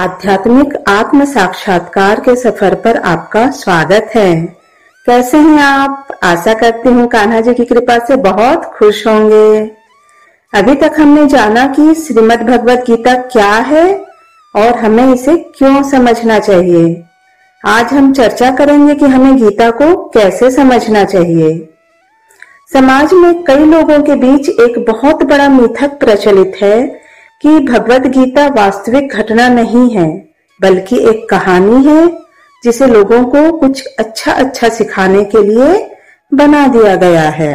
आध्यात्मिक आत्म साक्षात्कार के सफ़र पर आपका स्वागत है। कैसे हैं आप? आशा करती हूँ कान्हा जी की कृपा से बहुत खुश होंगे। अभी तक हमने जाना कि श्रीमद् भगवत गीता क्या है और हमें इसे क्यों समझना चाहिए? आज हम चर्चा करेंगे कि हमें गीता को कैसे समझना चाहिए। समाज में कई लोगों के बीच एक बहुत बड़ा मिथक प्रचलित है कि भगवत गीता वास्तविक घटना नहीं है, बल्कि एक कहानी है, जिसे लोगों को कुछ अच्छा अच्छा सिखाने के लिए बना दिया गया है।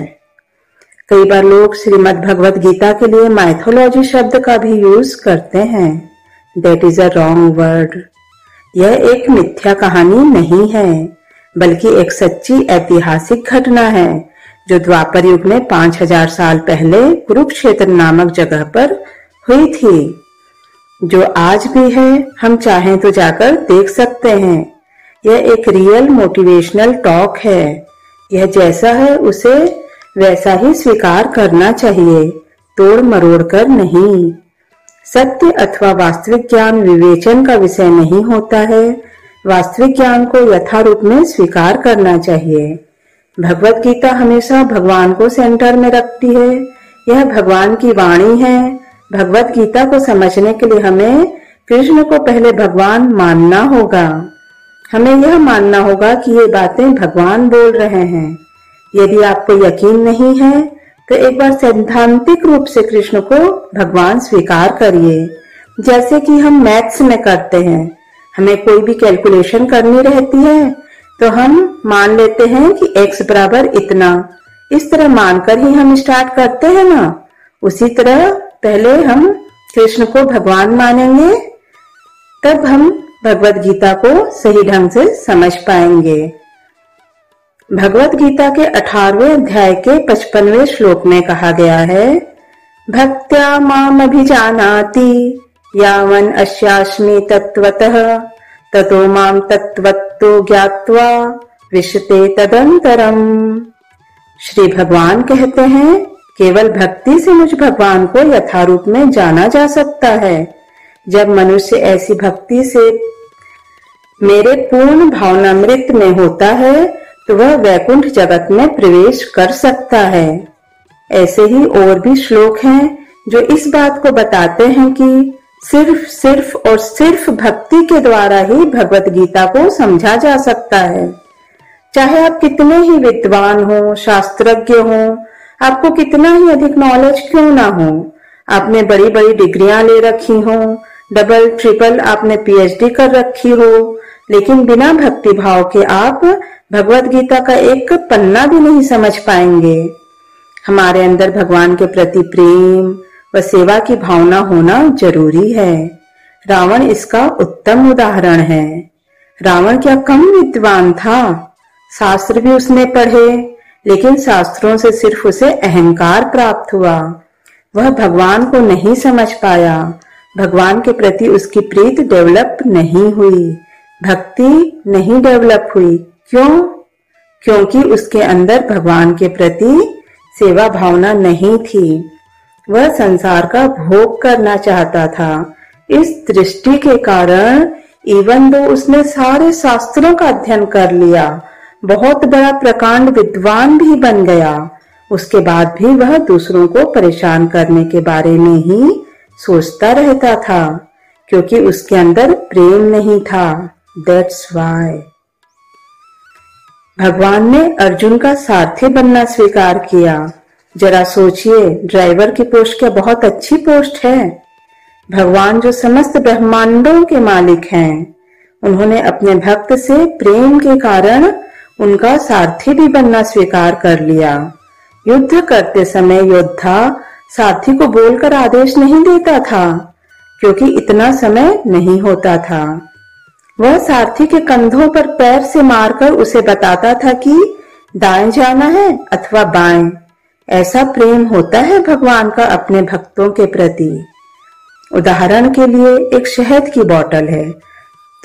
कई बार लोग श्रीमद् भगवत गीता के लिए माइथोलॉजी शब्द का भी यूज़ करते हैं। That is a wrong word यह एक मिथ्या कहानी नहीं है, बल्कि एक सच्ची ऐतिहासिक घटना है, जो द्वापर युग में पाँच हज़ार साल पहले कुरुक्षेत्र नामक जगह पर हुई थी। जो आज भी है, हम चाहें तो जाकर देख सकते हैं। यह एक रियल मोटिवेशनल टॉक है। यह जैसा है, उसे वैसा ही स्वीकार करना चाहिए। तोड़ मरोड़ कर नहीं। सत्य अथवा वास्तविक ज्ञान विवेचन का विषय नहीं होता है। वास्तविक ज्ञान को यथारूप में स्वीकार करना चाहिए। भगवत गीता हमेशा भगवान को सेंटर में रखती है। यह भगवान की वाणी है। भगवत गीता को समझने के लिए हमें कृष्ण को पहले भगवान मानना होगा। हमें यह मानना होगा कि ये बातें भगवान बोल रहे हैं। यदि आपको यकीन नहीं है तो एक बार सैद्धांतिक रूप से कृष्ण को भगवान स्वीकार करिए। जैसे कि हम मैथ्स में करते हैं। हमें कोई भी कैलकुलेशन करनी रहती है तो हम मान लेते हैं कि x बराबर इतना। इस तरह मानकर ही हम स्टार्ट करते हैं ना। उसी तरह पहले हम कृष्ण को भगवान मानेंगे, तब हम भगवत गीता को सही ढंग से समझ पाएँगे। भगवत गीता के अठारवे अध्याय के पचपनवे श्लोक में कहा गया है, भक्त्या माम अभिजानाति यावन अश्यास्मि तत्वतः ततो माम तत्वत्तो ज्ञात्वा, विशते तदंतरम श्री भगवान कहते हैं केवल भक्ति से मुझ भगवान को यथारूप में जाना जा सकता है। जब मनुष्य ऐसी भक्ति से मेरे पूर्ण भावनामृत में होता है तो वह वैकुंठ जगत में प्रवेश कर सकता है। ऐसे ही और भी श्लोक हैं, जो इस बात को बताते हैं कि सिर्फ़ सिर्फ़ और सिर्फ़ भक्ति के द्वारा ही भगवत गीता को समझा जा सकता है। चाहे आप कितने ही विद्वान हो, शास्त्रज्ञ हो आपको कितना ही अधिक नॉलेज क्यों ना हो? आपने बड़ी बड़ी डिग्रियाँ ले रखी हो डबल ट्रिपल आपने पीएचडी कर रखी हो, लेकिन बिना भक्ति भाव के आप भगवत गीता का एक पन्ना भी नहीं समझ पाएँगे। हमारे अंदर भगवान के प्रति प्रेम व सेवा की भावना होना ज़रूरी है। रावण इसका उत्तम उदाहरण है। रावण क्या कम विद्वान था? शास्त्र भी उसने पढ़े। लेकिन शास्त्रों से सिर्फ़ उसे अहंकार प्राप्त हुआ। वह भगवान को नहीं समझ पाया। भगवान के प्रति उसकी प्रीत डेवलप नहीं हुई। भक्ति नहीं डेवलप हुई। क्यों? क्योंकि उसके अंदर भगवान के प्रति सेवा भावना नहीं थी। वह संसार का भोग करना चाहता था। इस दृष्टि के कारण इवन दो उसने सारे शास्त्रों का अध्ययन कर लिया बहुत बड़ा प्रकांड विद्वान भी बन गया। उसके बाद भी वह दूसरों को परेशान करने के बारे में ही सोचता रहता था, क्योंकि उसके अंदर प्रेम नहीं था। दैट्स वाई भगवान ने अर्जुन का सारथी बनना स्वीकार किया। जरा सोचिए, ड्राइवर की पोस्ट क्या बहुत अच्छी पोस्ट है? भगवान जो समस्त ब्रह्मांडों के मालिक हैं, उन्होंने अपने भक्त से प्रेम के कारण उनका सारथी भी बनना स्वीकार कर लिया। युद्ध करते समय योद्धा सारथी को बोलकर आदेश नहीं देता था, क्योंकि इतना समय नहीं होता था। वह सारथी के कंधों पर पैर से मारकर उसे बताता था कि दाएँ जाना है अथवा बाएँ। ऐसा प्रेम होता है भगवान का अपने भक्तों के प्रति। उदाहरण के लिए एक शहद की बोतल है।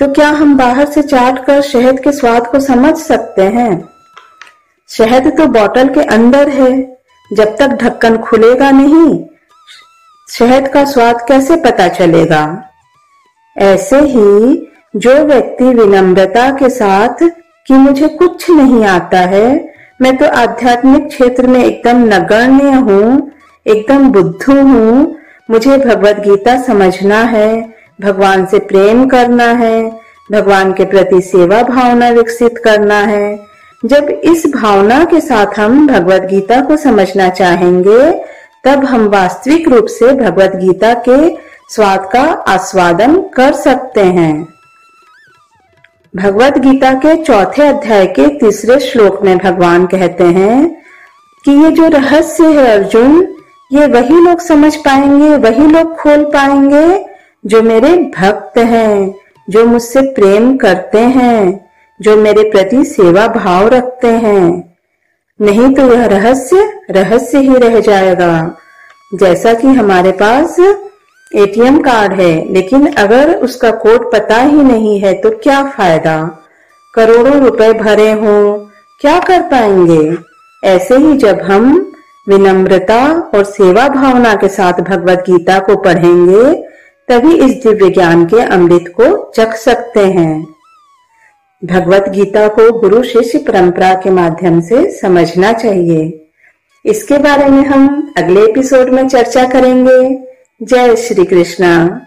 तो क्या हम बाहर से चाट कर शहद के स्वाद को समझ सकते हैं? शहद तो बोतल के अंदर है। जब तक ढक्कन खुलेगा नहीं, शहद का स्वाद कैसे पता चलेगा? ऐसे ही जो व्यक्ति विनम्रता के साथ कि मुझे कुछ नहीं आता है, मैं तो आध्यात्मिक क्षेत्र में एकदम नगण्य हूँ, एकदम बुद्धू हूँ, मुझे भगवत गीता समझना है भगवान से प्रेम करना है, भगवान के प्रति सेवा भावना विकसित करना है। जब इस भावना के साथ हम भगवत गीता को समझना चाहेंगे, तब हम वास्तविक रूप से भगवत गीता के स्वाद का आस्वादन कर सकते हैं। भगवत गीता के चौथे अध्याय के तीसरे श्लोक में भगवान कहते हैं कि ये जो रहस्य है अर्जुन, ये वही लोग समझ पाएँगे, वही लोग खोल पाएँगे जो मेरे भक्त हैं, जो मुझसे प्रेम करते हैं, जो मेरे प्रति सेवा भाव रखते हैं। नहीं तो यह रहस्य रहस्य ही रह जाएगा। जैसा कि हमारे पास एटीएम कार्ड है, लेकिन अगर उसका कोड पता ही नहीं है तो क्या फ़ायदा? करोड़ों रुपए भरे हो, क्या कर पाएँगे? ऐसे ही जब हम विनम्रता और सेवा भावना के साथ भगवत गीता को पढ़ेंगे तभी इस दिव्य ज्ञान के अमृत को चख सकते हैं। भगवत गीता को गुरु शिष्य परंपरा के माध्यम से समझना चाहिए। इसके बारे में हम अगले एपिसोड में चर्चा करेंगे। जय श्री कृष्णा।